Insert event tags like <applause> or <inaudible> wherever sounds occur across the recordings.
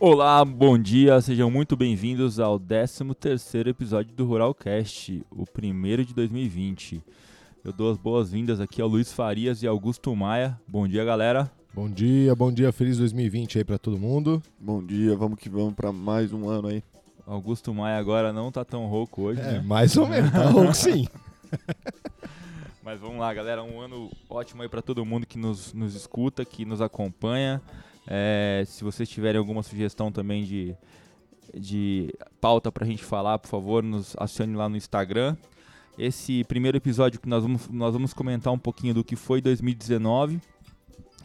Olá, bom dia, sejam muito bem-vindos ao 13º episódio do Ruralcast, o primeiro de 2020. Eu dou as boas-vindas aqui ao Luiz Farias e Augusto Maia. Bom dia, galera. Bom dia, bom dia, feliz 2020 aí pra todo mundo. Bom dia, vamos que vamos pra mais um ano aí. Augusto Maia agora não tá tão rouco hoje, É, né? mais ou menos, tá rouco sim. <laughs> Mas vamos lá, galera. Um ano ótimo aí pra todo mundo que nos, nos escuta, que nos acompanha. É, se vocês tiverem alguma sugestão também de, de pauta pra gente falar, por favor, nos acione lá no Instagram. Esse primeiro episódio que nós vamos, nós vamos comentar um pouquinho do que foi 2019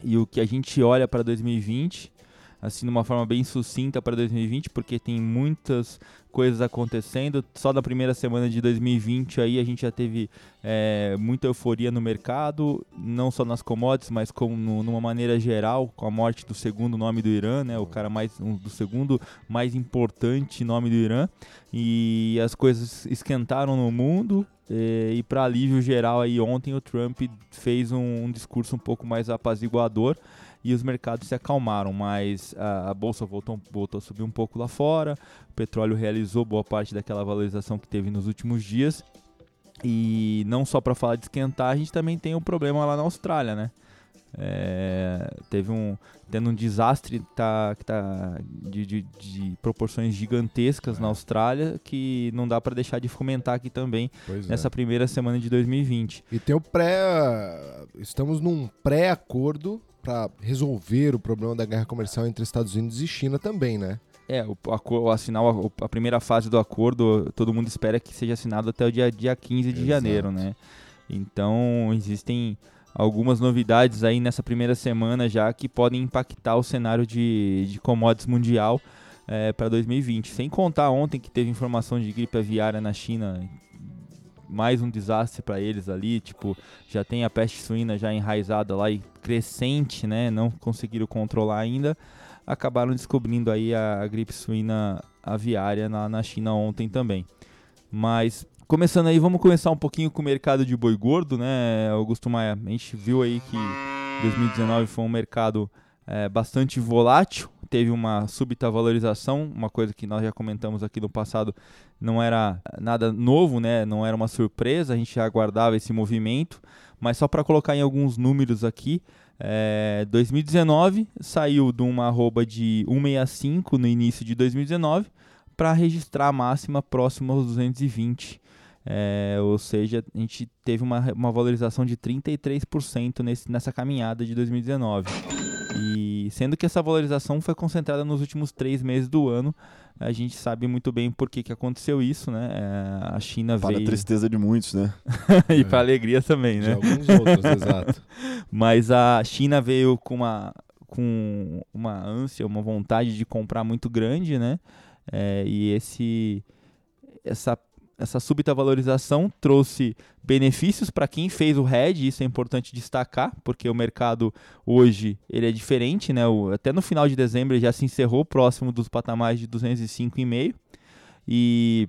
e o que a gente olha para 2020, assim, de uma forma bem sucinta para 2020, porque tem muitas coisas acontecendo. Só na primeira semana de 2020 aí a gente já teve é, muita euforia no mercado, não só nas commodities, mas como no, numa maneira geral, com a morte do segundo nome do Irã, né, o cara mais um, do segundo mais importante nome do Irã, e as coisas esquentaram no mundo. eh, E para alívio geral aí ontem o Trump fez um, um discurso um pouco mais apaziguador e os mercados se acalmaram, mas a, a bolsa voltou, voltou a subir um pouco lá fora, o petróleo realizou boa parte daquela valorização que teve nos últimos dias. E não só para falar de esquentar, a gente também tem um problema lá na Austrália, né? É, teve um tendo um desastre tá, que tá de, de- de proporções gigantescas na Austrália que não dá para deixar de fomentar aqui também Pois nessa é. primeira semana de 2020. E tem o pré. Estamos num pré-acordo pra resolver o problema da guerra comercial entre Estados Unidos e China também, né? É, o, o assinar o- a primeira fase do acordo, todo mundo espera que seja assinado até o dia, dia 15 de Exato. janeiro, né? Então, existem algumas novidades aí nessa primeira semana já que podem impactar o cenário de, de commodities mundial para 2020. Sem contar ontem que teve informação de gripe aviária na China, mais um desastre para eles ali, tipo, já tem a peste suína já enraizada lá e crescente, né? Não conseguiram controlar ainda acabaram descobrindo aí a, a gripe suína aviária na, na China ontem também. Mas começando aí, vamos começar um pouquinho com o mercado de boi gordo, né, Augusto Maia? A gente viu aí que 2019 foi um mercado é, bastante volátil, teve uma súbita valorização, uma coisa que nós já comentamos aqui no passado, não era nada novo, né? Não era uma surpresa, a gente já aguardava esse movimento, mas só para colocar em alguns números aqui, é, 2019 saiu de uma arroba de 165 no início de 2019 para registrar a máxima próxima aos 220. É, ou seja, a gente teve uma, uma valorização de 33% nesse, nessa caminhada de 2019. E sendo que essa valorização foi concentrada nos últimos três meses do ano, a gente sabe muito bem por que, que aconteceu isso, né? É, a China Para a veio. tristeza de muitos, né? <laughs> e para alegria também, De né? alguns outros, exato. <laughs> Mas a China veio com uma, com uma ânsia, uma vontade de comprar muito grande, né? É, e esse, essa, essa súbita valorização trouxe benefícios para quem fez o hedge, isso é importante destacar, porque o mercado hoje ele é diferente, né? O, até no final de dezembro ele já se encerrou próximo dos patamares de 205,5 e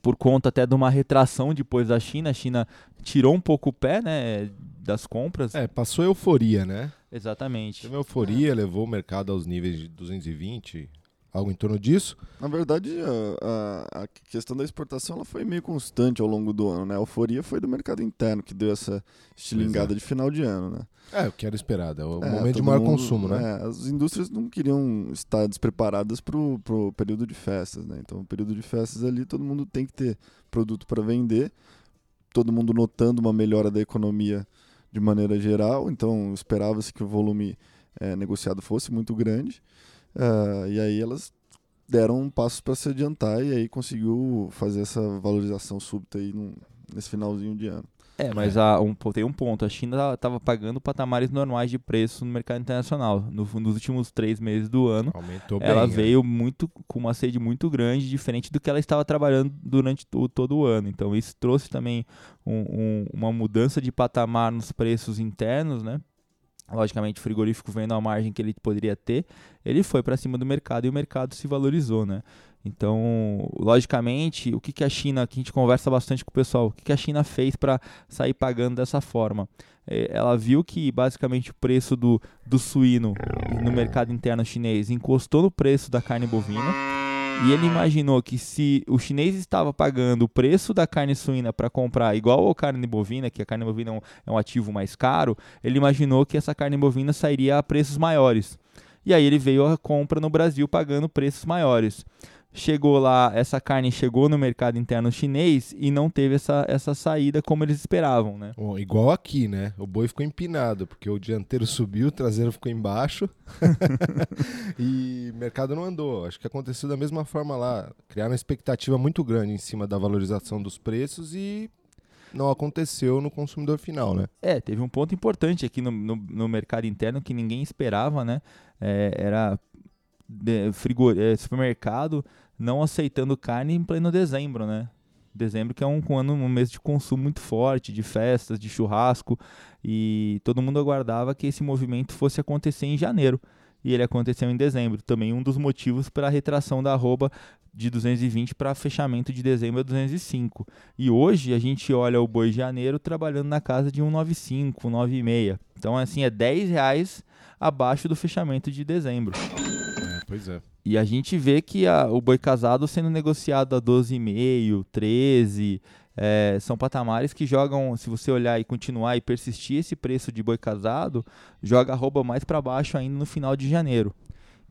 por conta até de uma retração depois da China, a China tirou um pouco o pé, né, das compras. É, passou euforia, né? Exatamente. Teve euforia, levou o mercado aos níveis de 220, algo em torno disso. Na verdade, a, a- a questão da exportação ela foi meio constante ao longo do ano, né? A euforia foi do mercado interno que deu essa estilingada Exato. de final de ano, né? É, o que era esperado, é o É, momento de maior mundo- consumo, né? é, as indústrias não queriam estar despreparadas para o período de festas, né? Então, o período de festas ali, todo mundo tem que ter produto para vender, todo mundo notando uma melhora da economia de maneira geral, então esperava-se que o volume eh, negociado fosse muito grande, ah, e aí elas deram passos para se adiantar e aí conseguiu fazer essa valorização súbita aí num- nesse finalzinho de ano. É, mas a- um, tem um ponto. A China estava pagando patamares normais de preço no mercado internacional. No- nos últimos três meses do ano, Aumentou bem. ela né? veio muito com uma sede muito grande, diferente do que ela estava trabalhando durante to- todo o ano. Então isso trouxe também um- um- uma mudança de patamar nos preços internos, né? Logicamente, o frigorífico vendo a margem que ele poderia ter, ele foi para cima do mercado e o mercado se valorizou, né? Então, logicamente, o que, que a China, que a gente conversa bastante com o pessoal, o que, que a China fez para sair pagando dessa forma? É, ela viu que basicamente o preço do, do suíno no mercado interno chinês encostou no preço da carne bovina. E ele imaginou que se o chinês estava pagando o preço da carne suína para comprar igual a carne bovina, que a carne bovina é um, é um ativo mais caro, ele imaginou que essa carne bovina sairia a preços maiores. E aí ele veio a compra no Brasil pagando preços maiores chegou lá, essa carne chegou no mercado interno chinês e não teve essa, essa saída como eles esperavam, né? Bom, igual aqui, né? O boi ficou empinado, porque o dianteiro subiu, o traseiro ficou embaixo <laughs> e o mercado não andou. Acho que aconteceu da mesma forma lá. Criaram uma expectativa muito grande em cima da valorização dos preços e não aconteceu no consumidor final, né? É, teve um ponto importante aqui no, no, no mercado interno que ninguém esperava, né? É, era frigor, é, supermercado não aceitando carne em pleno dezembro, né? Dezembro que é um, ano, um mês de consumo muito forte, de festas, de churrasco, e todo mundo aguardava que esse movimento fosse acontecer em janeiro. E ele aconteceu em dezembro. Também um dos motivos para a retração da arroba de 220 para fechamento de dezembro a 205. E hoje a gente olha o boi de janeiro trabalhando na casa de 195, 196. Então assim é 10 reais abaixo do fechamento de dezembro. Pois é. E a gente vê que a, o boi casado sendo negociado a 12,5, 13, é, são patamares que jogam, se você olhar e continuar e persistir esse preço de boi casado, joga arroba mais para baixo ainda no final de janeiro.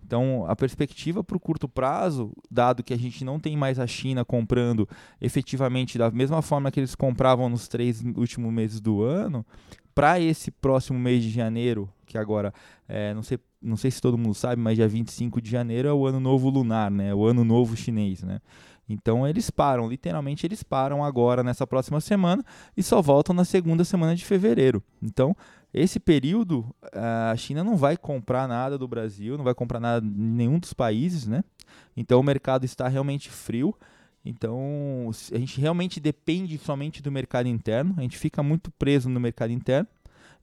Então, a perspectiva para o curto prazo, dado que a gente não tem mais a China comprando efetivamente da mesma forma que eles compravam nos três últimos meses do ano, para esse próximo mês de janeiro, que agora, é, não, sei, não sei se todo mundo sabe, mas dia 25 de janeiro é o ano novo lunar, né? O ano novo chinês, né? Então eles param, literalmente eles param agora nessa próxima semana e só voltam na segunda semana de fevereiro. Então, esse período a China não vai comprar nada do Brasil, não vai comprar nada em nenhum dos países, né? Então o mercado está realmente frio. Então, a gente realmente depende somente do mercado interno, a gente fica muito preso no mercado interno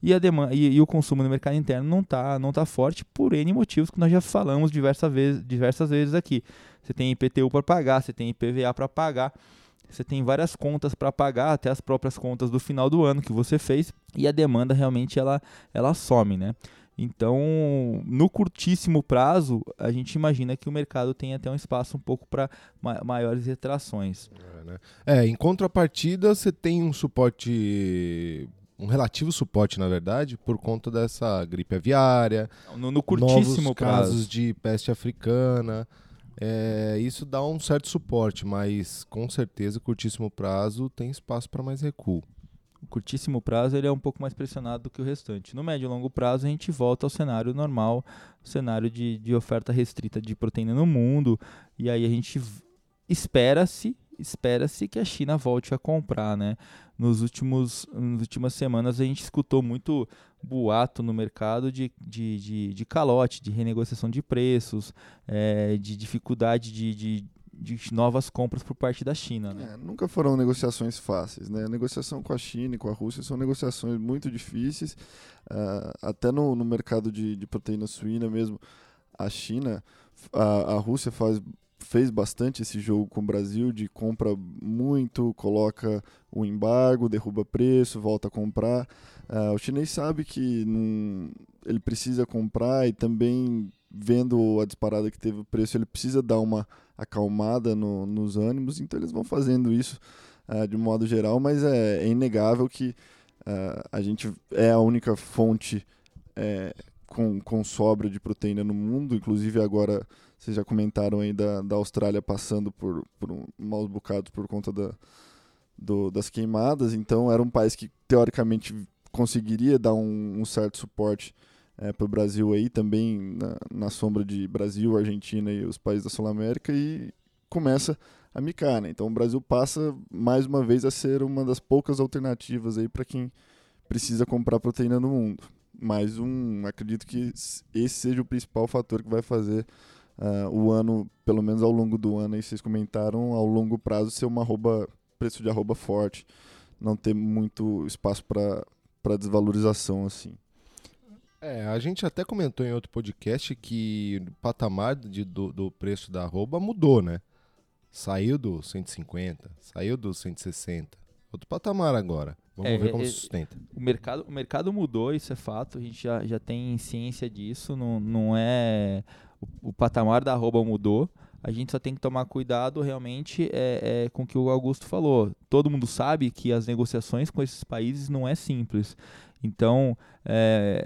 e, a demanda, e, e o consumo no mercado interno não está não tá forte por N motivos que nós já falamos diversas vezes, diversas vezes aqui. Você tem IPTU para pagar, você tem IPVA para pagar, você tem várias contas para pagar, até as próprias contas do final do ano que você fez, e a demanda realmente ela, ela some, né? Então, no curtíssimo prazo, a gente imagina que o mercado tem até um espaço um pouco para ma maiores retrações. É, né? é, em contrapartida, você tem um suporte um relativo suporte, na verdade, por conta dessa gripe aviária, no, no curtíssimo prazo. casos de peste africana. É, isso dá um certo suporte, mas com certeza, curtíssimo prazo tem espaço para mais recuo o curtíssimo prazo ele é um pouco mais pressionado do que o restante. No médio e longo prazo a gente volta ao cenário normal, cenário de, de oferta restrita de proteína no mundo, e aí a gente espera-se espera-se que a China volte a comprar, né? Nos últimos, nas últimas semanas a gente escutou muito boato no mercado de, de, de, de calote, de renegociação de preços, é, de dificuldade de, de, de novas compras por parte da China. Né? É, nunca foram negociações fáceis. Né? A negociação com a China e com a Rússia são negociações muito difíceis. Uh, até no, no mercado de, de, proteína suína mesmo, a China, a, a Rússia faz fez bastante esse jogo com o Brasil de compra muito, coloca o embargo, derruba preço, volta a comprar. Uh, o chinês sabe que não, ele precisa comprar e também vendo a disparada que teve o preço, ele precisa dar uma acalmada no, nos ânimos, então eles vão fazendo isso uh, de modo geral, mas é, é inegável que uh, a gente é a única fonte é, com, com sobra de proteína no mundo, inclusive agora vocês já comentaram aí da, da Austrália passando por, por um, maus bocados por conta da, do, das queimadas, então era um país que teoricamente conseguiria dar um, um certo suporte é, para o Brasil aí, também na, na, sombra de Brasil, Argentina e os países da Sul-América, e começa a micar. Né? Então o Brasil passa mais uma vez a ser uma das poucas alternativas aí para quem precisa comprar proteína no mundo. Mais um, acredito que esse seja o principal fator que vai fazer uh, o ano, pelo menos ao longo do ano, aí vocês comentaram, ao longo prazo ser uma arroba, preço de arroba forte, não ter muito espaço para desvalorização assim. É, a gente até comentou em outro podcast que o patamar de, do, do preço da arroba mudou, né? saiu do 150, saiu do 160. Outro patamar agora. Vamos É, ver como é, se sustenta. O mercado, o mercado mudou, isso é fato. A gente já, já tem ciência disso. Não, não é. O, o patamar da arroba mudou. A gente só tem que tomar cuidado realmente é, é, com o que o Augusto falou. Todo mundo sabe que as negociações com esses países não é simples. Então, é,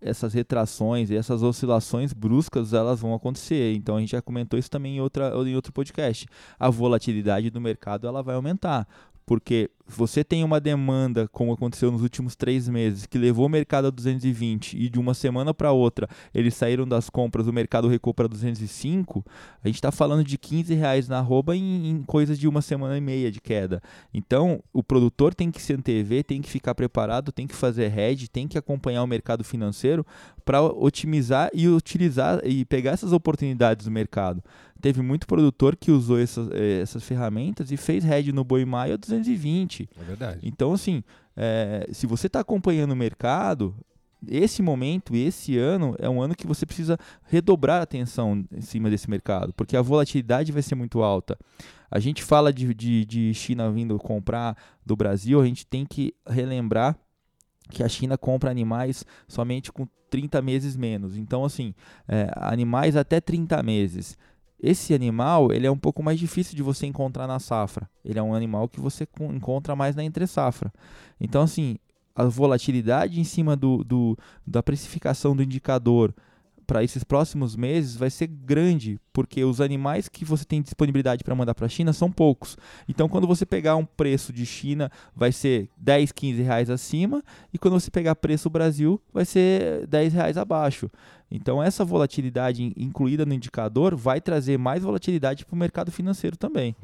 essas retrações e essas oscilações bruscas elas vão acontecer. Então a gente já comentou isso também em, outra, em outro podcast. A volatilidade do mercado ela vai aumentar. Porque você tem uma demanda, como aconteceu nos últimos três meses, que levou o mercado a 220 e de uma semana para outra eles saíram das compras, o mercado recuou para 205, a gente está falando de 15 reais na arroba em, em coisa de uma semana e meia de queda. Então, o produtor tem que se antever, tem que ficar preparado, tem que fazer hedge, tem que acompanhar o mercado financeiro para otimizar e utilizar e pegar essas oportunidades do mercado. Teve muito produtor que usou essas, eh, essas ferramentas e fez hedge no boi maio a 220. É verdade. Então, assim, eh, se você está acompanhando o mercado, esse momento, esse ano, é um ano que você precisa redobrar a atenção em cima desse mercado, porque a volatilidade vai ser muito alta. A gente fala de, de, de China vindo comprar do Brasil, a gente tem que relembrar que a China compra animais somente com 30 meses menos. Então, assim, eh, animais até 30 meses. Esse animal, ele é um pouco mais difícil de você encontrar na safra. Ele é um animal que você co- encontra mais na entre safra. Então, assim, a volatilidade em cima do, do- da precificação do indicador para esses próximos meses vai ser grande, porque os animais que você tem disponibilidade para mandar para a China são poucos. Então, quando você pegar um preço de China, vai ser 10, 15 reais acima, e quando você pegar preço Brasil, vai ser 10 reais abaixo. Então, essa volatilidade in- incluída no indicador vai trazer mais volatilidade para o mercado financeiro também.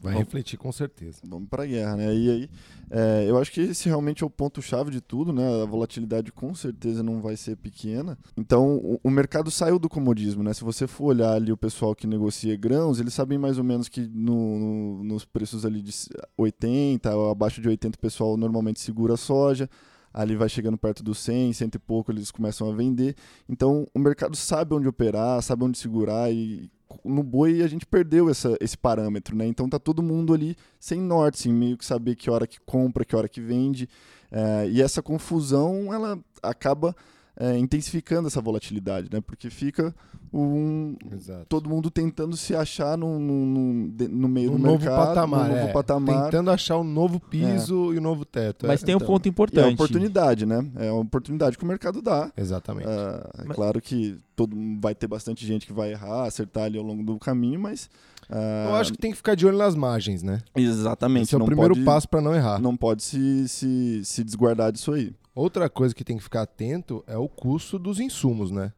Vai Bom. refletir com certeza. Vamos para a guerra, né? E aí, é, eu acho que esse realmente é o ponto-chave de tudo, né? A volatilidade com certeza não vai ser pequena. Então, o, o mercado saiu do comodismo, né? Se você for olhar ali o pessoal que negocia grãos, eles sabem mais ou menos que no- no- nos preços ali de 80 ou abaixo de 80 o pessoal normalmente segura a soja. Ali vai chegando perto dos 100, 100 e pouco, eles começam a vender. Então, o mercado sabe onde operar, sabe onde segurar e no boi a gente perdeu essa, esse parâmetro, né? Então tá todo mundo ali sem norte, sem meio que saber que hora que compra, que hora que vende. É, e essa confusão, ela acaba é, intensificando essa volatilidade, né? Porque fica um, Exato. todo mundo tentando se achar no, no, no, meio Um do novo mercado, patamar, no novo é. patamar. Tentando achar o novo piso e o novo teto. Mas é. tem um então. ponto E é uma importante. oportunidade, né? É uma oportunidade que o mercado dá. Exatamente. Ah, é Mas- claro que todo vai ter bastante gente que vai errar, acertar ali ao longo do caminho, mas ah, Eu acho que tem que ficar de olho nas margens, né? exatamente. Esse é o não primeiro pode, passo para não errar. Não pode se, se, se desguardar disso aí. Outra coisa que tem que ficar atento é o custo dos insumos, né?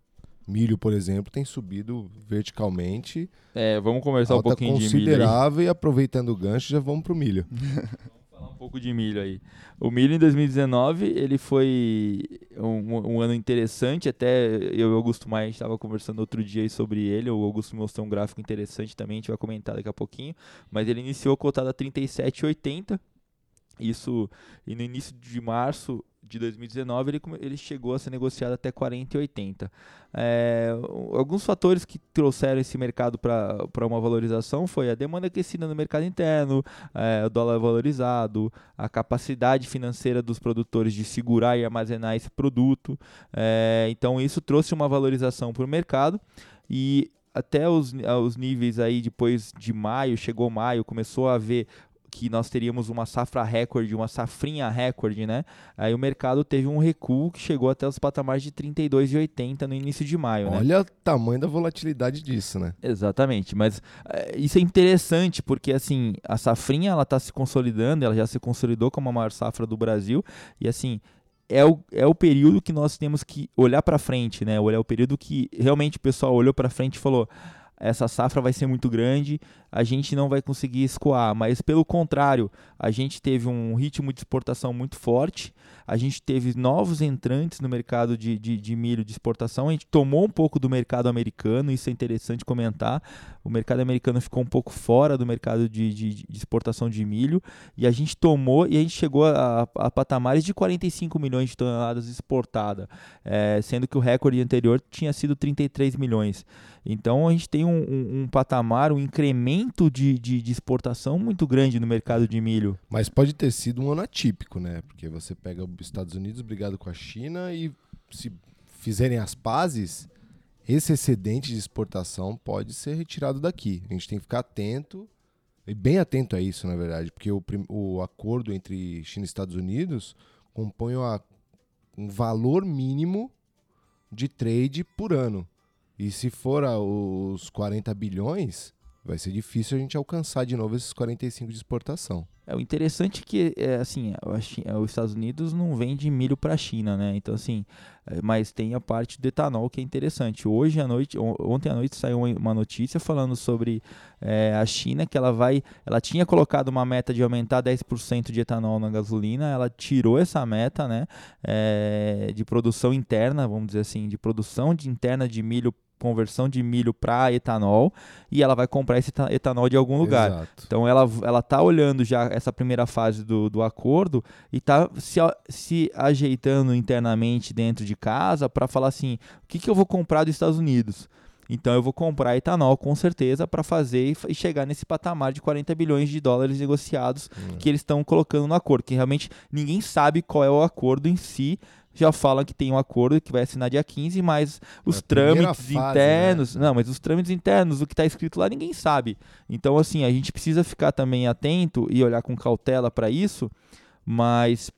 Milho, por exemplo, tem subido verticalmente, É, vamos conversar um pouquinho de milho. considerável e aproveitando o gancho, já vamos pro milho. <laughs> falar um pouco de milho aí. O milho em 2019, ele foi um, um ano interessante, até eu e o Augusto Maia, a gente estava conversando outro dia sobre ele, o Augusto mostrou um gráfico interessante também, a gente vai comentar daqui a pouquinho, mas ele iniciou cotado a 37,80, isso, e no início de março de 2019 ele, ele chegou a ser negociado até 40,80. É, o- alguns fatores que trouxeram esse mercado para uma valorização foi a demanda aquecida no mercado interno, é, o dólar valorizado, a capacidade financeira dos produtores de segurar e armazenar esse produto. É, então isso trouxe uma valorização para o mercado e até os, os níveis aí depois de maio, chegou maio, começou a ver que nós teríamos uma safra recorde, uma safrinha recorde, né? Aí o mercado teve um recuo que chegou até os patamares de 32,80 no início de maio, né? Olha o tamanho da volatilidade disso, né? Exatamente, mas é, isso é interessante porque assim a safrinha ela está se consolidando, ela já se consolidou como a maior safra do Brasil e assim é o, é o período que nós temos que olhar para frente, né? Olhar o período que realmente o pessoal olhou para frente e falou essa safra vai ser muito grande, a gente não vai conseguir escoar, mas pelo contrário, a gente teve um ritmo de exportação muito forte, a gente teve novos entrantes no mercado de, de, de milho de exportação, a gente tomou um pouco do mercado americano, isso é interessante comentar, o mercado americano ficou um pouco fora do mercado de, de, de exportação de milho, e a gente tomou e a gente chegou a, a patamares de 45 milhões de toneladas exportadas, é, sendo que o recorde anterior tinha sido 33 milhões. Então a gente tem um, um, um patamar, um incremento aumento de, de, de exportação muito grande no mercado de milho. Mas pode ter sido um ano atípico, né? Porque você pega os Estados Unidos brigado com a China e se fizerem as pazes, esse excedente de exportação pode ser retirado daqui. A gente tem que ficar atento, e bem atento a isso, na verdade, porque o, o acordo entre China e Estados Unidos compõe uma, um valor mínimo de trade por ano. E se for os 40 bilhões, vai ser difícil a gente alcançar de novo esses 45 de exportação. É o interessante é que é assim, China, os Estados Unidos não vende milho para a China, né? Então assim, é, mas tem a parte do etanol que é interessante. Hoje à noite, ontem à noite saiu uma notícia falando sobre é, a China que ela vai, ela tinha colocado uma meta de aumentar 10% de etanol na gasolina, ela tirou essa meta, né? É, de produção interna, vamos dizer assim, de produção de interna de milho conversão de milho para etanol e ela vai comprar esse etanol de algum lugar. Exato. Então ela ela tá olhando já essa primeira fase do, do acordo e tá se, se ajeitando internamente dentro de casa para falar assim, o que, que eu vou comprar dos Estados Unidos? Então eu vou comprar etanol com certeza para fazer e chegar nesse patamar de 40 bilhões de dólares negociados hum. que eles estão colocando no acordo, que realmente ninguém sabe qual é o acordo em si, já fala que tem um acordo que vai assinar dia 15, mas os é trâmites fase, né? internos. Né? Não, mas os trâmites internos, o que está escrito lá, ninguém sabe. Então, assim, a gente precisa ficar também atento e olhar com cautela para isso, mas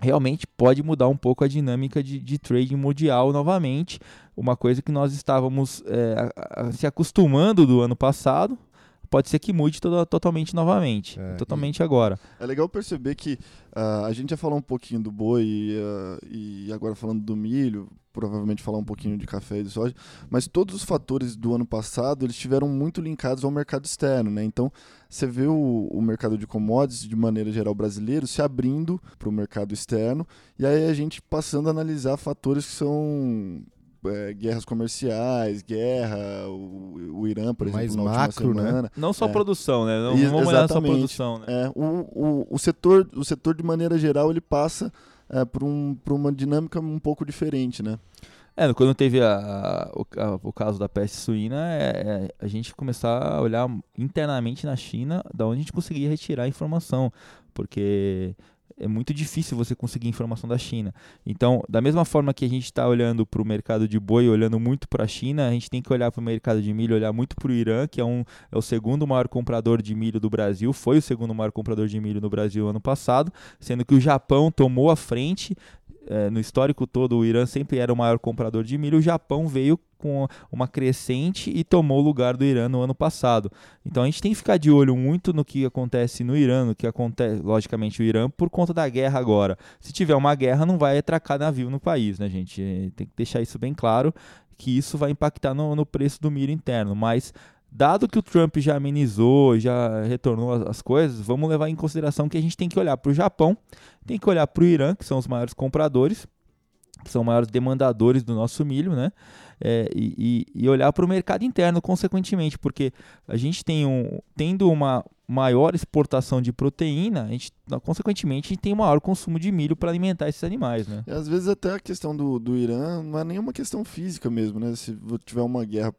realmente pode mudar um pouco a dinâmica de, de trading mundial novamente. Uma coisa que nós estávamos é, se acostumando do ano passado, pode ser que mude totalmente novamente, é, totalmente e, agora. É legal perceber que uh, a gente já falou um pouquinho do boi uh, e agora falando do milho, provavelmente falar um pouquinho de café e de soja, mas todos os fatores do ano passado eles estiveram muito linkados ao mercado externo, né? Então você vê o, o mercado de commodities de maneira geral brasileiro se abrindo para o mercado externo e aí a gente passando a analisar fatores que são é, guerras comerciais, guerra, o, o Irã, por exemplo, Mais na macro, né? semana. Né? Não só é. produção, né? Não, não vamos olhar só produção, né? É, o, o, o, setor, o setor, de maneira geral, ele passa é, por, um, por uma dinâmica um pouco diferente, né? É, quando teve a, a, o, a, o, caso da peste suína, é, é, a gente começar a olhar internamente na China da onde a gente conseguia retirar a informação, porque é muito difícil você conseguir informação da China. Então, da mesma forma que a gente está olhando para o mercado de boi, olhando muito para a China, a gente tem que olhar para o mercado de milho, olhar muito para o Irã, que é, um, é o segundo maior comprador de milho do Brasil, foi o segundo maior comprador de milho no Brasil ano passado, sendo que o Japão tomou a frente é, no histórico todo, o Irã sempre era o maior comprador de milho, o Japão veio com uma crescente e tomou o lugar do Irã no ano passado. Então a gente tem que ficar de olho muito no que acontece no Irã, no que acontece, logicamente, o Irã, por conta da guerra agora. Se tiver uma guerra, não vai atracar navio no país, né, gente? Tem que deixar isso bem claro, que isso vai impactar no, no preço do milho interno, mas dado que o Trump já amenizou, já retornou as, coisas, vamos levar em consideração que a gente tem que olhar para o Japão, tem que olhar para o Irã, que são os maiores compradores, que são os maiores demandadores do nosso milho, né? É, e, e, olhar para o mercado interno, consequentemente, porque a gente tem um, tendo uma maior exportação de proteína, a gente, consequentemente, a gente tem um maior consumo de milho para alimentar esses animais, né? E às vezes até a questão do, do Irã não é nenhuma questão física mesmo, né? Se tiver uma guerra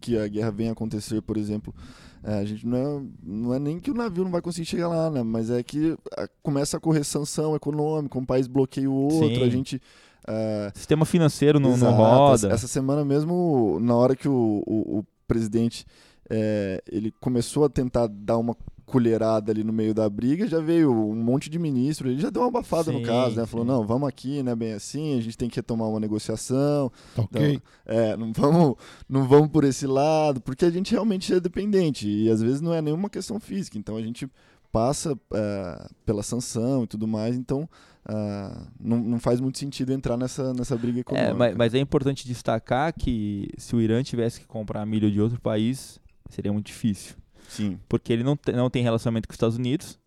que a guerra venha acontecer, por exemplo, é, a gente não é, não é nem que o navio não vai conseguir chegar lá, né? Mas é que começa a correr sanção econômica, um país bloqueia o outro, Sim. a gente. É, Sistema financeiro não, não roda. Essa semana mesmo, na hora que o, o, o presidente é, ele começou a tentar dar uma colherada ali no meio da briga, já veio um monte de ministro, ele já deu uma abafada sim, no caso, né? Falou, sim. não, vamos aqui, né, bem assim, a gente tem que retomar uma negociação. Tá ok. Então, é, não vamos, não vamos por esse lado, porque a gente realmente é dependente e às vezes não é nenhuma questão física, então a gente passa é, pela sanção e tudo mais, então uh, não, não faz muito sentido entrar nessa, nessa briga é, econômica. É, mas, mas é importante destacar que se o Irã tivesse que comprar milho de outro país, seria muito difícil. Sim. Porque ele não, não tem relacionamento com os Estados Unidos.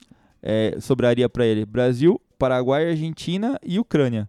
É, sobraria para ele Brasil, Paraguai, Argentina e Ucrânia.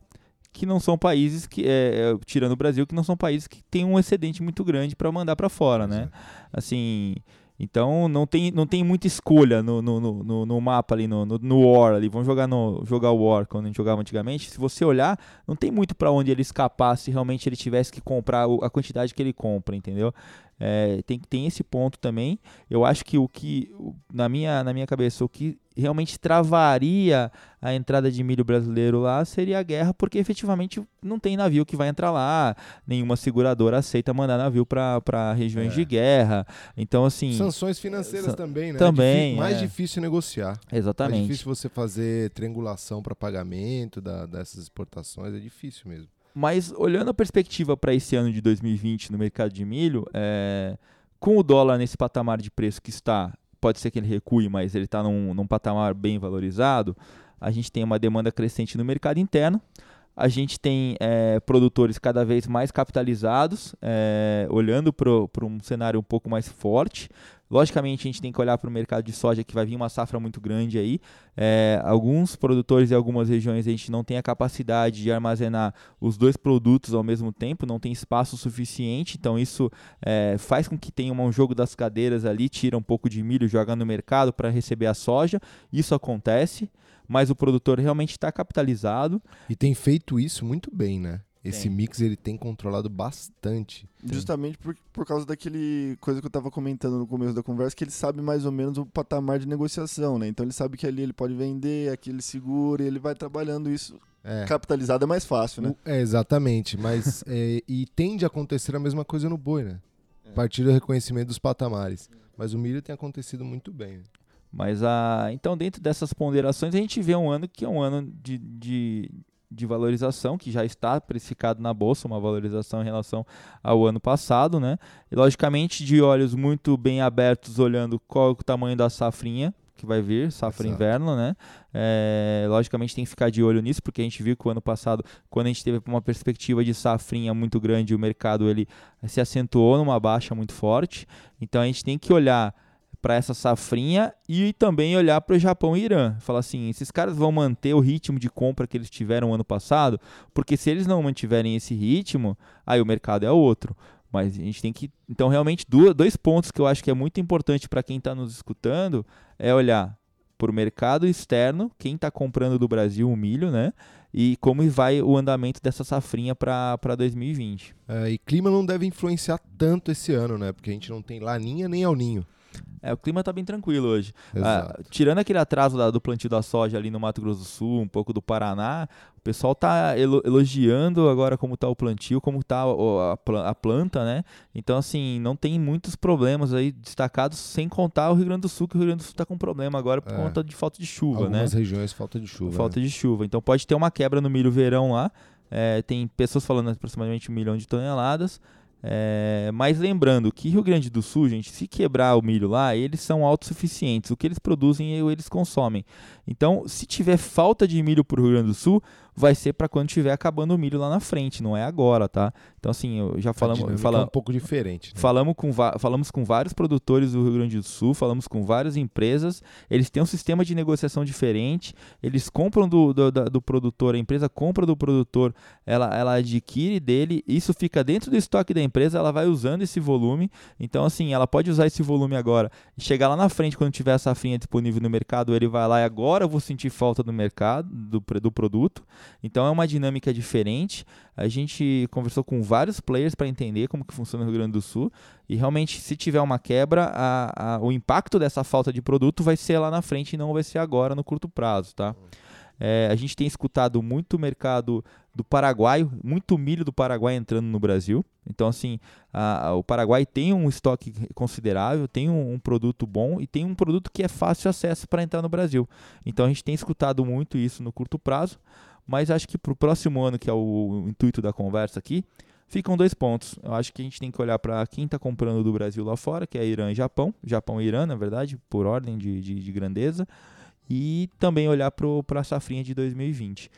Que não são países que, é, é, tirando o Brasil, que não são países que têm um excedente muito grande para mandar para fora, né? Assim, Então não tem, não tem muita escolha no, no, no, no mapa ali, no, no, no, War ali. Vamos jogar no jogar War quando a gente jogava antigamente. Se você olhar, não tem muito para onde ele escapar se realmente ele tivesse que comprar a quantidade que ele compra, entendeu? É, tem, tem esse ponto também. Eu acho que o que, na minha, na minha cabeça, o que realmente travaria a entrada de milho brasileiro lá seria a guerra, porque efetivamente não tem navio que vai entrar lá, nenhuma seguradora aceita mandar navio para regiões é. de guerra. Então, assim. Sanções financeiras também, né? Também. É mais é. difícil negociar. Exatamente. É difícil você fazer triangulação para pagamento da, dessas exportações, é difícil mesmo. Mas olhando a perspectiva para esse ano de 2020 no mercado de milho, é, com o dólar nesse patamar de preço que está, pode ser que ele recue, mas ele está num, num patamar bem valorizado, a gente tem uma demanda crescente no mercado interno. A gente tem é, produtores cada vez mais capitalizados, é, olhando para um cenário um pouco mais forte. Logicamente, a gente tem que olhar para o mercado de soja, que vai vir uma safra muito grande aí. É, alguns produtores em algumas regiões a gente não tem a capacidade de armazenar os dois produtos ao mesmo tempo, não tem espaço suficiente, então isso é, faz com que tenha um jogo das cadeiras ali, tira um pouco de milho, joga no mercado para receber a soja. Isso acontece, mas o produtor realmente está capitalizado. E tem feito isso muito bem, né? Esse tem. mix ele tem controlado bastante. Justamente por, por causa daquele coisa que eu estava comentando no começo da conversa, que ele sabe mais ou menos o patamar de negociação, né? Então ele sabe que ali ele pode vender, aqui ele segura, e ele vai trabalhando isso. É. Capitalizado é mais fácil, né? É, exatamente. Mas <laughs> é, e tende a acontecer a mesma coisa no boi, né? A partir do reconhecimento dos patamares. Mas o milho tem acontecido muito bem. Né? Mas a, então, dentro dessas ponderações, a gente vê um ano que é um ano de, de, de valorização, que já está precificado na bolsa, uma valorização em relação ao ano passado, né? E logicamente de olhos muito bem abertos, olhando qual é o tamanho da safrinha que vai vir, safra Exato. inverno, né? É, logicamente tem que ficar de olho nisso, porque a gente viu que o ano passado, quando a gente teve uma perspectiva de safrinha muito grande, o mercado ele se acentuou numa baixa muito forte. Então a gente tem que olhar para essa safrinha e também olhar para o Japão e Irã. Falar assim, esses caras vão manter o ritmo de compra que eles tiveram ano passado, porque se eles não mantiverem esse ritmo, aí o mercado é outro. Mas a gente tem que. Então, realmente, dois pontos que eu acho que é muito importante para quem está nos escutando é olhar para o mercado externo, quem está comprando do Brasil o milho, né? E como vai o andamento dessa safrinha para 2020. É, e clima não deve influenciar tanto esse ano, né? Porque a gente não tem laninha nem el ninho. É, o clima tá bem tranquilo hoje. Ah, tirando aquele atraso da, do plantio da soja ali no Mato Grosso do Sul, um pouco do Paraná, o pessoal tá elogiando agora como tá o plantio, como tá a, planta, né? Então, assim, não tem muitos problemas aí destacados, sem contar o Rio Grande do Sul, que o Rio Grande do Sul tá com problema agora por é. conta de falta de chuva, Algumas né? Algumas regiões falta de chuva. Falta né? de chuva. Então pode ter uma quebra no milho verão lá. É, tem pessoas falando aproximadamente um milhão de toneladas. É, mas lembrando que Rio Grande do Sul, gente, se quebrar o milho lá, eles são autossuficientes. O que eles produzem, eles consomem. Então, se tiver falta de milho para o Rio Grande do Sul, vai ser para quando estiver acabando o milho lá na frente, não é agora, tá? Então, assim, eu já falamos. Fala, é um pouco diferente. Né? Falamos, com, falamos com vários produtores do Rio Grande do Sul, falamos com várias empresas, eles têm um sistema de negociação diferente, eles compram do, do, do produtor, a empresa compra do produtor, ela, ela adquire dele, isso fica dentro do estoque da empresa, ela vai usando esse volume. Então, assim, ela pode usar esse volume agora e chegar lá na frente, quando tiver a safrinha disponível no mercado, ele vai lá e agora eu vou sentir falta do mercado, do, do produto. Então é uma dinâmica diferente. A gente conversou com vários players para entender como que funciona o Rio Grande do Sul e realmente se tiver uma quebra, a, a, o impacto dessa falta de produto vai ser lá na frente e não vai ser agora no curto prazo, tá? É, a gente tem escutado muito mercado do Paraguai, muito milho do Paraguai entrando no Brasil. Então, assim, a, a, o Paraguai tem um estoque considerável, tem um, um, produto bom e tem um produto que é fácil acesso para entrar no Brasil. Então, a gente tem escutado muito isso no curto prazo. Mas acho que para o próximo ano, que é o, intuito da conversa aqui, ficam dois pontos. Eu acho que a gente tem que olhar para quem está comprando do Brasil lá fora, que é Irã e Japão. Japão e Irã, na verdade, por ordem de, de, de grandeza. E também olhar para a safrinha de 2020.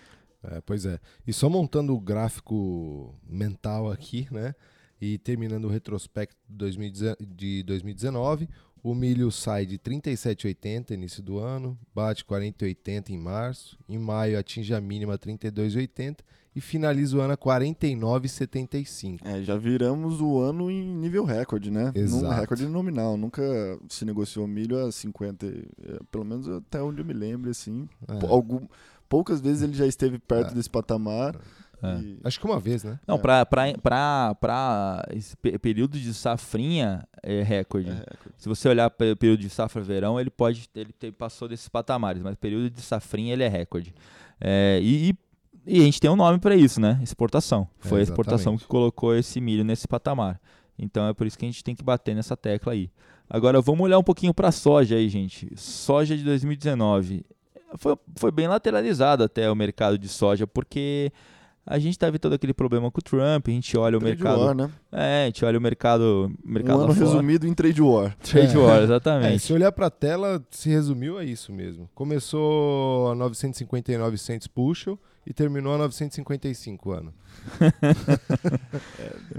É, pois é. E só montando o gráfico mental aqui, né? E terminando o retrospecto de 2019, o milho sai de 37,80 início do ano, bate 40,80 em março, em maio atinge a mínima 32,80 e finaliza o ano a 49,75. É, já viramos o ano em nível recorde, né? Exato. Num recorde nominal. Nunca se negociou milho a 50, é, pelo menos até onde eu me lembro, assim. É. Algum- poucas vezes ele já esteve perto É. desse patamar. É. e- Acho que uma vez, né? Não, É. pra, pra, pra, pra esse pe- período de safrinha é recorde. é recorde. Se você olhar para o período de safra-verão, ele pode ele te- passou desses patamares, mas período de safrinha ele é recorde. É, e, e- e a gente tem um nome para isso, né? Exportação. Foi É, a exportação que colocou esse milho nesse patamar. Então é por isso que a gente tem que bater nessa tecla aí. Agora vamos olhar um pouquinho para a soja aí, gente. Soja de 2019 foi, foi bem lateralizado até o mercado de soja, porque a gente teve todo aquele problema com o Trump, a gente olha o Trade mercado. war, né? É, a gente olha o mercado. mercado Um ano fora. resumido em trade war. <laughs> Trade É. War, É, exatamente. se olhar pra tela, se resumiu a isso mesmo. Começou a 959 cents bushel e terminou a 955 ano.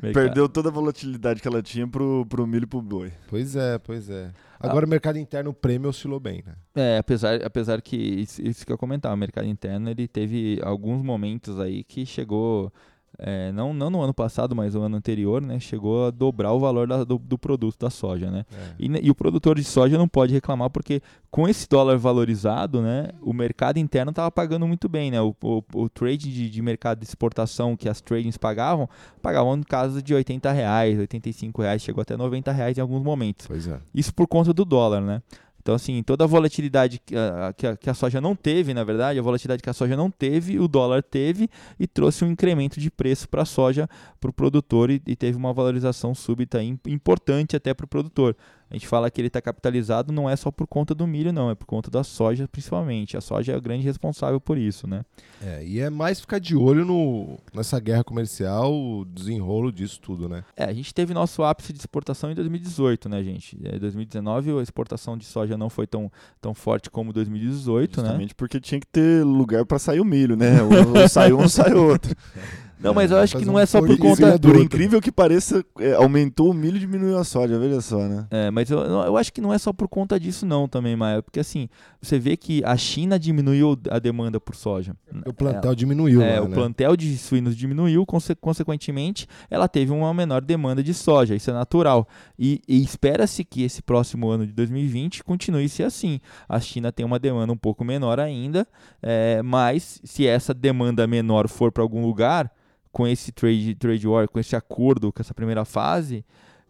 Mercado- <laughs> Perdeu toda a volatilidade que ela tinha pro, pro milho e pro boi. Pois é, pois é. Agora o mercado interno, o prêmio oscilou bem, né? É, apesar, apesar que isso, isso que eu comentava, o mercado interno ele teve alguns momentos aí que chegou, é, não, não no ano passado, mas no ano anterior, né? Chegou a dobrar o valor da- do, do produto da soja, né? É. E, ne- e o produtor de soja não pode reclamar porque com esse dólar valorizado, né, o mercado interno estava pagando muito bem, né? O, o, o trade de, de mercado de exportação que as tradings pagavam, pagavam em casa de 80 reais, 85 reais, chegou até 90 reais em alguns momentos. É. Isso por conta do dólar, né? Então, assim, toda a volatilidade que a, que a- soja não teve, na verdade, a volatilidade que a soja não teve, o dólar teve e trouxe um incremento de preço para a soja para o produtor e, e teve uma valorização súbita im- importante até para o produtor. A gente fala que ele está capitalizado não é só por conta do milho, não, é por conta da soja principalmente. A soja é a grande responsável por isso, né? É, e é mais ficar de olho no, nessa guerra comercial, o desenrolo disso tudo, né? É, a gente teve nosso ápice de exportação em 2018, né, gente? Em 2019 a exportação de soja não foi tão, tão forte como 2018, né? Justamente porque tinha que ter lugar pra sair o milho, né? Ou, ou sai um, sai outro. <laughs> Não, mas eu acho que não é só por conta. do Por incrível que pareça, é, aumentou o milho e diminuiu a soja, veja só, né? É, mas eu, eu acho que não é só por conta disso, não, também, Maia. Porque assim, você vê que a China diminuiu a demanda por soja. O plantel diminuiu, É, lá, o né? plantel de suínos diminuiu, conse- consequentemente, ela teve uma menor demanda de soja, isso é natural. E, e espera-se que esse próximo ano de 2020 continue se assim. A China tem uma demanda um pouco menor ainda, é, mas se essa demanda menor for para algum lugar, com esse trade, trade war, com esse acordo, com essa primeira fase,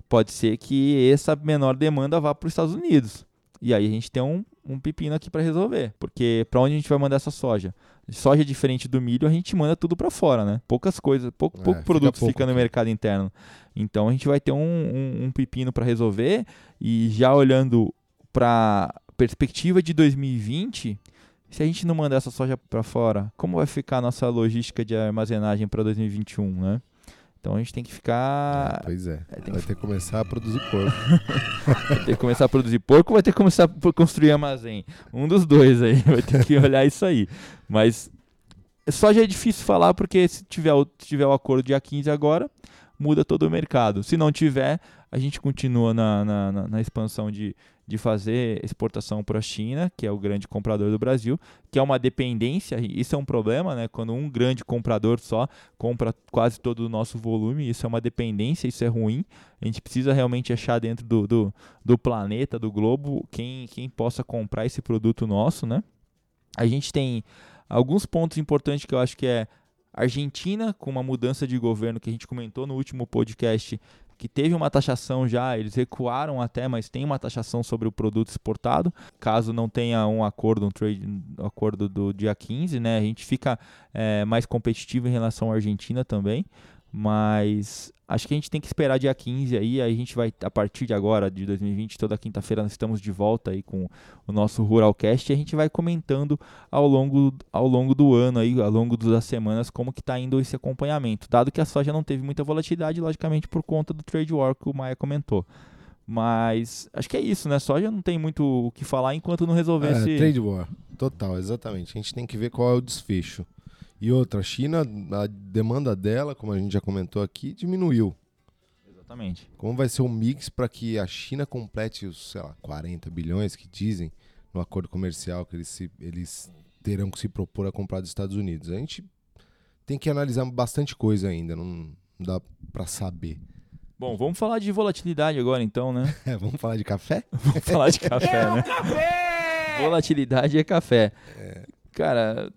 pode ser que essa menor demanda vá para os Estados Unidos. E aí a gente tem um, um pepino aqui para resolver. Porque para onde a gente vai mandar essa soja? Soja diferente do milho, a gente manda tudo para fora, né? Poucas coisas, pouco, É, pouco fica produto pouco fica no mercado interno. Então a gente vai ter um, um, um pepino para resolver. E já olhando para perspectiva de 2020, se a gente não mandar essa soja para fora, como vai ficar a nossa logística de armazenagem para 2021, né? Então a gente tem que ficar. Pois é. É, Vai que- <laughs> ter que começar a produzir porco. Vai ter que começar a produzir porco ou vai ter que começar a construir armazém? Um dos dois aí, <laughs> vai ter que olhar isso aí. Mas soja é difícil falar porque se tiver, o- se tiver o acordo dia 15 agora, muda todo o mercado. Se não tiver, a gente continua na, na, na- na expansão de, de fazer exportação para a China, que é o grande comprador do Brasil, que é uma dependência, isso é um problema, né? Quando um grande comprador só compra quase todo o nosso volume, isso é uma dependência, isso é ruim. A gente precisa realmente achar dentro do, do, do planeta, do globo, quem, quem possa comprar esse produto nosso, né? A gente tem alguns pontos importantes que eu acho que é Argentina, com uma mudança de governo que a gente comentou no último podcast, que teve uma taxação já, eles recuaram até, mas tem uma taxação sobre o produto exportado. Caso não tenha um acordo, um trade, um acordo do dia 15, né? A gente fica eh, mais competitivo em relação à Argentina também. Mas acho que a gente tem que esperar dia 15 aí, aí a gente vai, a partir de agora, de 2020, toda quinta-feira nós estamos de volta aí com o nosso Ruralcast e a gente vai comentando ao longo, ao longo do ano aí, ao longo das semanas, como que tá indo esse acompanhamento. Dado que a soja não teve muita volatilidade, logicamente por conta do trade war que o Maia comentou. Mas acho que é isso, né? Soja não tem muito o que falar enquanto não resolver É, esse... trade war. Total, exatamente. A gente tem que ver qual é o desfecho. E outra, a China, a demanda dela, como a gente já comentou aqui, diminuiu. Exatamente. Como vai ser o mix para que a China complete os, sei lá, 40 bilhões que dizem no acordo comercial que eles, se- eles terão que se propor a comprar dos Estados Unidos? A gente tem que analisar bastante coisa ainda, não dá para saber. Bom, vamos falar de volatilidade agora então, né? <laughs> É, vamos falar de café? <laughs> vamos falar de café, né? Volatilidade é café. É. Cara,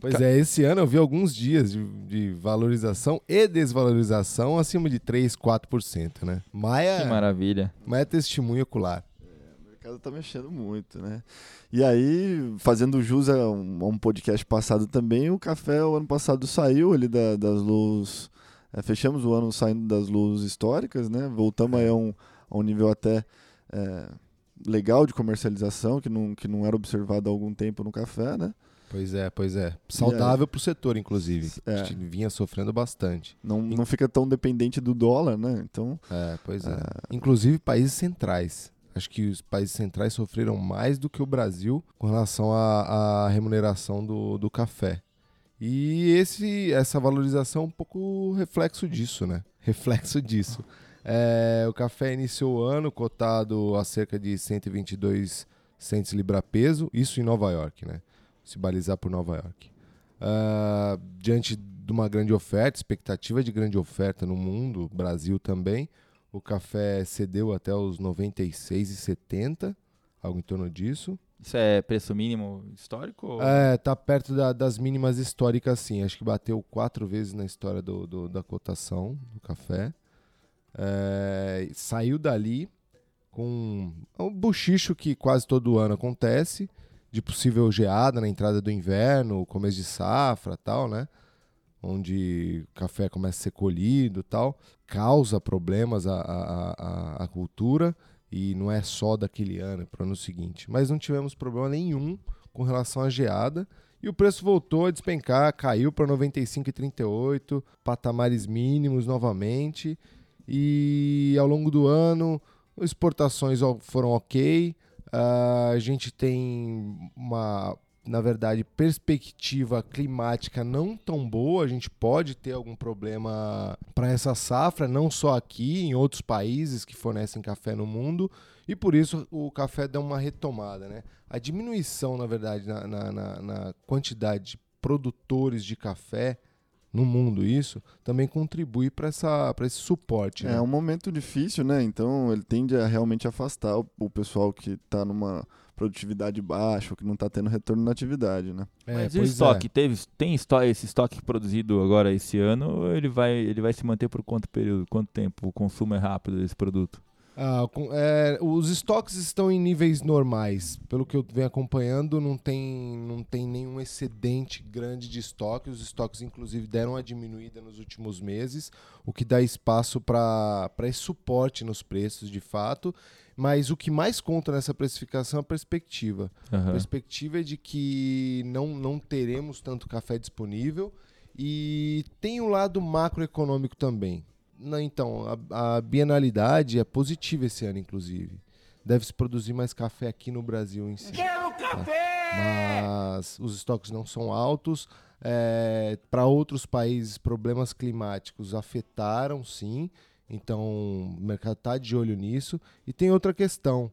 Pois é, esse ano eu vi alguns dias de, de, valorização e desvalorização acima de 3, 4%, né? Maia, que maravilha. Maia é testemunho ocular. É, o mercado tá mexendo muito, né? E aí, fazendo jus a um, a um, podcast passado também, o café o ano passado saiu ali da, das luzes. É, fechamos o ano saindo das luzes históricas, né? Voltamos aí a um, a um nível até é, legal de comercialização, que não, que não era observado há algum tempo no café, né? Pois é, pois é. Saudável para o setor, inclusive. É. A gente vinha sofrendo bastante. Não, não fica tão dependente do dólar, né? Então. É, pois é. é. Inclusive países centrais. Acho que os países centrais sofreram mais do que o Brasil com relação à, à remuneração do, do café. E esse, essa valorização é um pouco reflexo disso, né? <laughs> Reflexo disso. É, o café iniciou o ano cotado a cerca de 122 centes libra peso, isso em Nova York, né? Se balizar por Nova York. Uh, diante de uma grande oferta, expectativa de grande oferta no mundo, Brasil também, o café cedeu até os 96,70, algo em torno disso. Isso é preço mínimo histórico? Ou... É, tá perto da, das mínimas históricas, sim. Acho que bateu quatro vezes na história do, do da cotação do café. É, saiu dali com um buchicho que quase todo ano acontece, de possível geada na entrada do inverno, começo de safra tal, né? Onde o café começa a ser colhido tal, causa problemas à, à, à, cultura e não é só daquele ano, é para o ano seguinte. Mas não tivemos problema nenhum com relação à geada e o preço voltou a despencar, caiu para 95,38, patamares mínimos novamente. E ao longo do ano, exportações foram ok, Uh, a gente tem uma, na verdade, perspectiva climática não tão boa. A gente pode ter algum problema para essa safra, não só aqui, em outros países que fornecem café no mundo. E por isso o café dá uma retomada. Né? A diminuição, na verdade, na, na, na quantidade de produtores de café no mundo isso, também contribui para esse suporte. É né? um momento difícil, né? Então ele tende a realmente afastar o, o pessoal que está numa produtividade baixa, que não está tendo retorno na atividade, né? É, Mas o estoque? É. Teve, tem estoque, esse estoque produzido agora esse ano, ele vai, ele vai se manter por quanto período, quanto tempo? O consumo é rápido desse produto? Ah, é, os estoques estão em níveis normais. Pelo que eu venho acompanhando, não tem, não tem nenhum excedente grande de estoque. Os estoques, inclusive, deram uma diminuída nos últimos meses, o que dá espaço para esse suporte nos preços, de fato. Mas o que mais conta nessa precificação é a perspectiva. Uhum. A perspectiva é de que não, não teremos tanto café disponível. E tem um lado macroeconômico também. Não, então, a, a bienalidade é positiva esse ano, inclusive. Deve-se produzir mais café aqui no Brasil em si. Quero tá? café! Mas os estoques não são altos. É, Para outros países, problemas climáticos afetaram, sim. Então, o mercado está de olho nisso. E tem outra questão,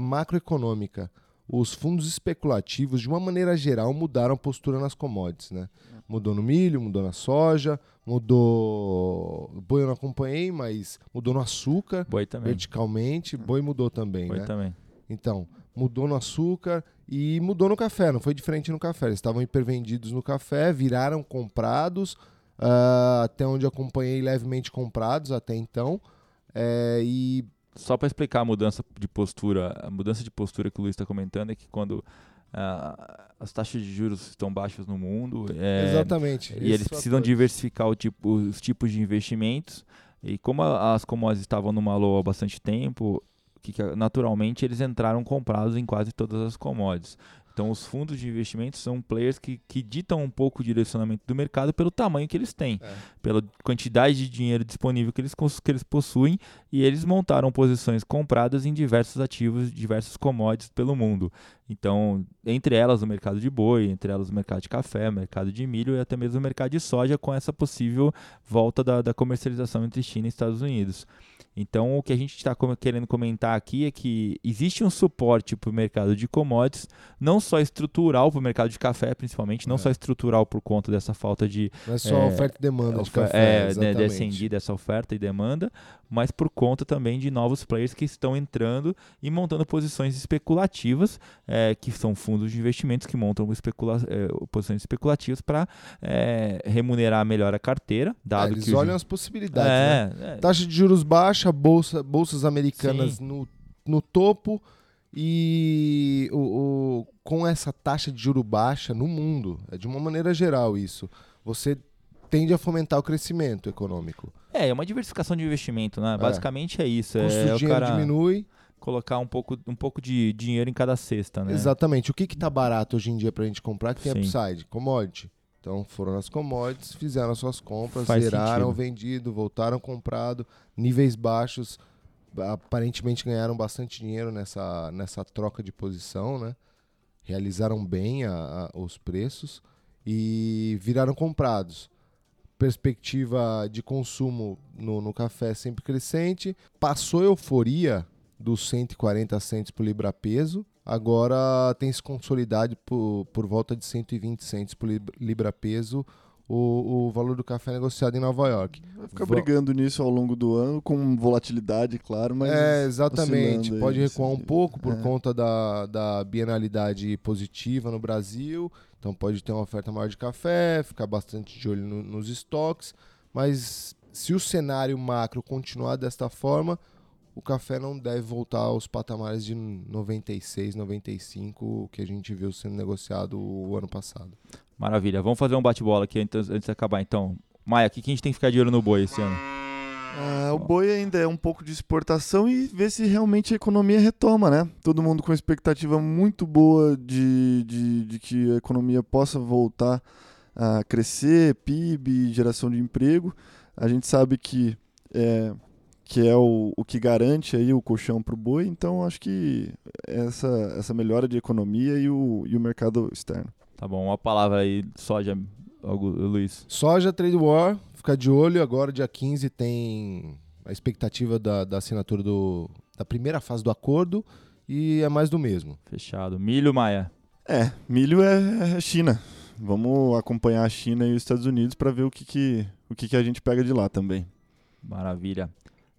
macroeconômica os fundos especulativos, de uma maneira geral, mudaram a postura nas commodities. Né? Mudou no milho, mudou na soja, mudou. Boi eu não acompanhei, mas mudou no açúcar. Boi também. Verticalmente, boi mudou também. Boi né? também. Então, mudou no açúcar e mudou no café, não foi diferente no café. Eles estavam hipervendidos no café, viraram comprados, uh, até onde acompanhei levemente comprados até então. É, e só para explicar a mudança de postura, a mudança de postura que o Luiz está comentando é que quando uh, as taxas de juros estão baixas no mundo, é, exatamente, e eles precisam diversificar tipo, os tipos de investimentos. E como a, as commodities estavam numa loa há bastante tempo, que, que, naturalmente eles entraram comprados em quase todas as commodities. Então, os fundos de investimento são players que, que ditam um pouco o direcionamento do mercado pelo tamanho que eles têm, é. pela quantidade de dinheiro disponível que eles, que eles possuem, e eles montaram posições compradas em diversos ativos, diversos commodities pelo mundo. Então, entre elas o mercado de boi, entre elas o mercado de café, o mercado de milho e até mesmo o mercado de soja, com essa possível volta da, da comercialização entre China e Estados Unidos. Então, o que a gente está querendo comentar aqui é que existe um suporte para o mercado de commodities, não só estrutural para o mercado de café, principalmente, não É. só estrutural por conta dessa falta de Não é só É, oferta e demanda de ofe- café. é, né, descendir dessa oferta e demanda, mas por conta também de novos players que estão entrando e montando posições especulativas, é, que são fundos de investimentos que montam especula é, posições especulativas para remunerar melhor a carteira, É, dado eles que olham ju- as possibilidades, né? é, é, Taxa de juros baixa, bolsa, bolsas americanas no, no topo e o, o- com essa taxa de juro baixa no mundo, é de uma maneira geral isso, você tende a fomentar o crescimento econômico. é, é uma diversificação de investimento, né? Basicamente é isso. O custo É, dinheiro cara diminui. colocar um pouco, um pouco de dinheiro em cada cesta, né? Exatamente. O que está barato hoje em dia para a gente comprar que tem Sim. upside? Commodity. Então foram nas commodities, fizeram as suas compras, Faz zeraram sentido. vendido, voltaram comprado, níveis baixos, aparentemente ganharam bastante dinheiro nessa, nessa troca de posição, né? Realizaram bem a- a- os preços e viraram comprados. Perspectiva de consumo no, no café sempre crescente. Passou a euforia dos 140 centos por libra peso. Agora tem se consolidado por, por volta de 120 centos por lib- libra peso o, o valor do café negociado em Nova York. Vai ficar Va- brigando nisso ao longo do ano, com volatilidade, claro, mas. é, exatamente. Pode recuar um pouco por É. conta da, da bienalidade positiva no Brasil. Então pode ter uma oferta maior de café, ficar bastante de olho no- nos estoques. Mas se o cenário macro continuar desta forma, o café não deve voltar aos patamares de 96, 95 que a gente viu sendo negociado o ano passado. Maravilha. Vamos fazer um bate-bola aqui antes, antes de acabar, então. Maia, o que, que a gente tem que ficar de olho no boi esse ano? Ah, o boi ainda é um pouco de exportação e ver se realmente a economia retoma, né? Todo mundo com expectativa muito boa de, de, de que a economia possa voltar a crescer, PIB, geração de emprego. A gente sabe que é, que é o, o que garante aí o colchão para o boi, então acho que essa, essa melhora de economia e o, e o mercado externo. Tá bom, uma palavra aí, soja, Luiz. Soja Trade War, ficar de olho. Agora, dia 15, tem a expectativa da, da assinatura do, da primeira fase do acordo e é mais do mesmo. Fechado. Milho, Maia. É, milho é é China. Vamos acompanhar a China e os Estados Unidos para ver o que, que, o que, que a gente pega de lá também. Maravilha.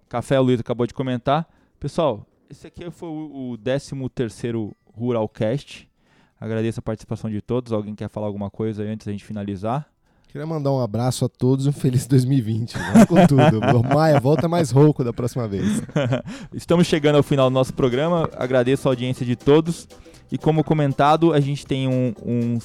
Café, o Luiz acabou de comentar. Pessoal, esse aqui foi o, o 13º Ruralcast. Agradeço a participação de todos. Alguém quer falar alguma coisa antes da gente finalizar? Queria mandar um abraço a todos e um feliz 2020. Vamos com tudo. <laughs> Maia, volta mais rouco da próxima vez. <laughs> Estamos chegando ao final do nosso programa. Agradeço a audiência de todos. E como comentado, a gente tem um, um-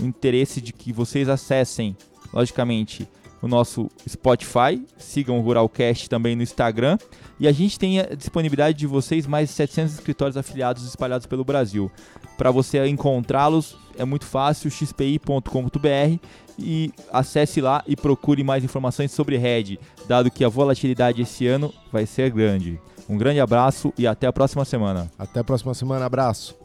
um interesse de que vocês acessem, logicamente, o nosso Spotify, sigam o Ruralcast também no Instagram. E a gente tem a disponibilidade de vocês mais de 700 escritórios afiliados espalhados pelo Brasil. Para você encontrá-los é muito fácil, xpi.com.br e acesse lá e procure mais informações sobre Red, dado que a volatilidade esse ano vai ser grande. Um grande abraço e até a próxima semana. Até a próxima semana. Abraço.